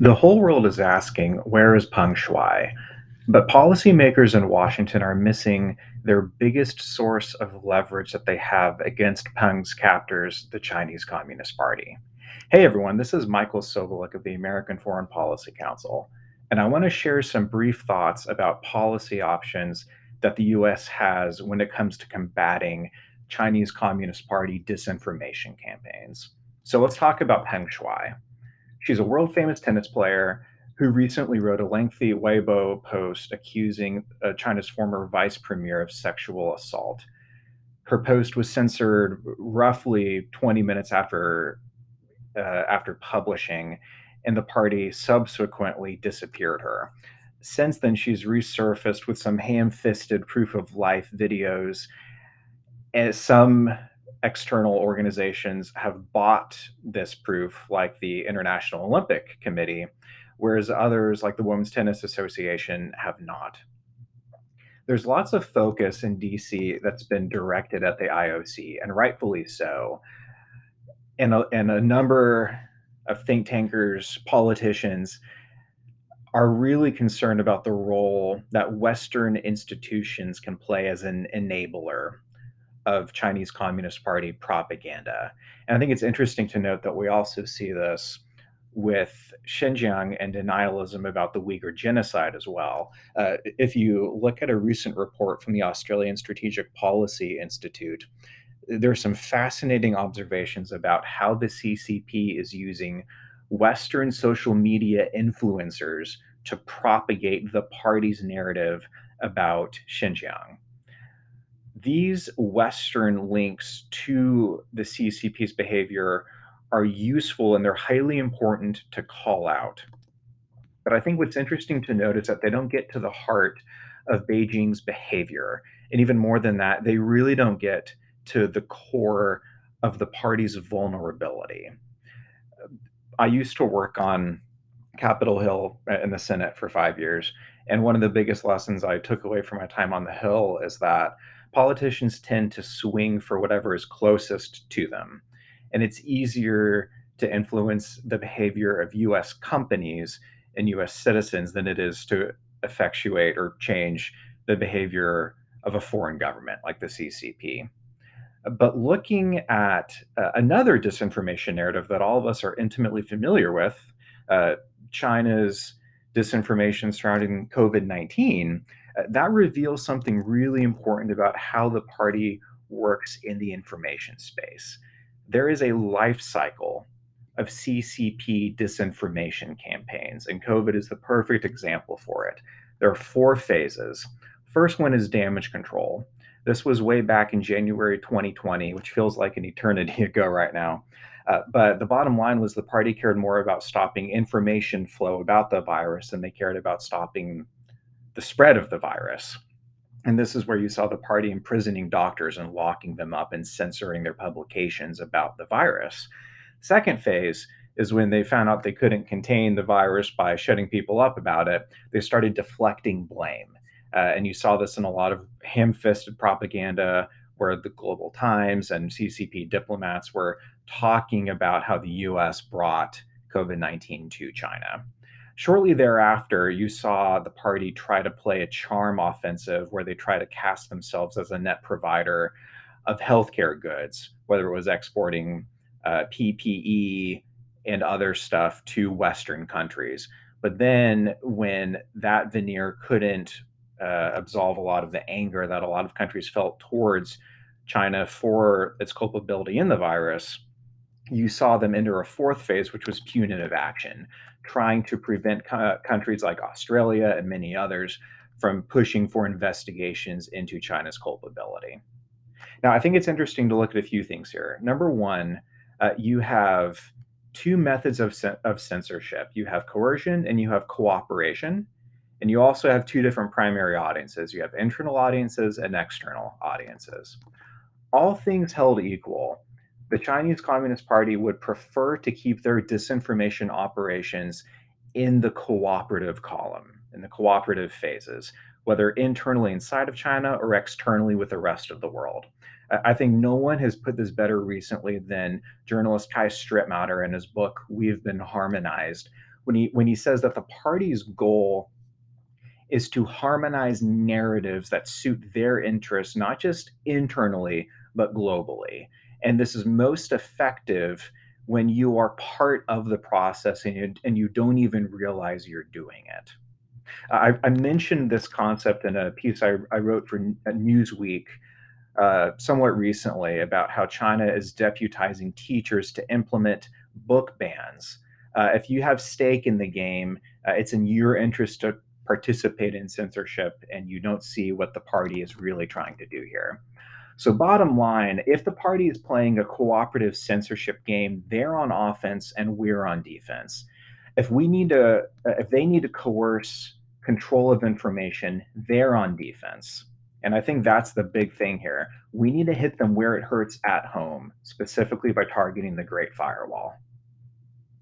The whole world is asking, where is Peng Shuai? But policymakers in Washington are missing their biggest source of leverage that they have against Peng's captors, the Chinese Communist Party. Hey everyone, this is Michael Sobolik of the American Foreign Policy Council, and I want to share some brief thoughts about policy options that the US has when it comes to combating Chinese Communist Party disinformation campaigns. So let's talk about Peng Shuai. She's a world famous tennis player who recently wrote a lengthy Weibo post accusing uh, China's former vice premier of sexual assault. Her post was censored roughly 20 minutes after uh, after publishing, and the party subsequently disappeared her. Since then, she's resurfaced with some ham-fisted proof of life videos, and some external organizations have bought this proof, like the International Olympic Committee, whereas others, like the Women's Tennis Association, have not. There's lots of focus in DC that's been directed at the IOC, and rightfully so. And a, and a number of think tankers, politicians, are really concerned about the role that Western institutions can play as an enabler of Chinese Communist Party propaganda. And I think it's interesting to note that we also see this with Xinjiang and denialism about the Uyghur genocide as well. Uh, if you look at a recent report from the Australian Strategic Policy Institute, there are some fascinating observations about how the CCP is using Western social media influencers to propagate the party's narrative about Xinjiang these Western links to the CCP's behavior are useful and they're highly important to call out. But I think what's interesting to note is that they don't get to the heart of Beijing's behavior. And even more than that, they really don't get to the core of the party's vulnerability. I used to work on Capitol Hill uh, in the Senate for five years. And one of the biggest lessons I took away from my time on the Hill is that politicians tend to swing for whatever is closest to them. And it's easier to influence the behavior of US companies and US citizens than it is to effectuate or change the behavior of a foreign government like the CCP. But looking at uh, another disinformation narrative that all of us are intimately familiar with, uh, China's disinformation surrounding COVID 19, uh, that reveals something really important about how the party works in the information space. There is a life cycle of CCP disinformation campaigns, and COVID is the perfect example for it. There are four phases. First one is damage control. This was way back in January 2020, which feels like an eternity ago right now. Uh, but the bottom line was the party cared more about stopping information flow about the virus than they cared about stopping the spread of the virus. And this is where you saw the party imprisoning doctors and locking them up and censoring their publications about the virus. Second phase is when they found out they couldn't contain the virus by shutting people up about it, they started deflecting blame. Uh, and you saw this in a lot of ham fisted propaganda where the Global Times and CCP diplomats were talking about how the US brought COVID 19 to China. Shortly thereafter, you saw the party try to play a charm offensive where they try to cast themselves as a net provider of healthcare goods, whether it was exporting uh, PPE and other stuff to Western countries. But then, when that veneer couldn't uh, absolve a lot of the anger that a lot of countries felt towards China for its culpability in the virus, you saw them enter a fourth phase, which was punitive action, trying to prevent co- countries like Australia and many others from pushing for investigations into China's culpability. Now, I think it's interesting to look at a few things here. Number one, uh, you have two methods of, of censorship you have coercion and you have cooperation. And you also have two different primary audiences you have internal audiences and external audiences. All things held equal, the Chinese Communist Party would prefer to keep their disinformation operations in the cooperative column, in the cooperative phases, whether internally inside of China or externally with the rest of the world. I think no one has put this better recently than journalist Kai Strittmatter in his book, We've Been Harmonized, when he when he says that the party's goal is to harmonize narratives that suit their interests, not just internally, but globally. And this is most effective when you are part of the process and you, and you don't even realize you're doing it. I, I mentioned this concept in a piece I, I wrote for Newsweek uh, somewhat recently about how China is deputizing teachers to implement book bans. Uh, if you have stake in the game, uh, it's in your interest to participate in censorship and you don't see what the party is really trying to do here. So, bottom line, if the party is playing a cooperative censorship game, they're on offense and we're on defense. If we need to, uh, if they need to coerce control of information, they're on defense. And I think that's the big thing here. We need to hit them where it hurts at home, specifically by targeting the Great Firewall.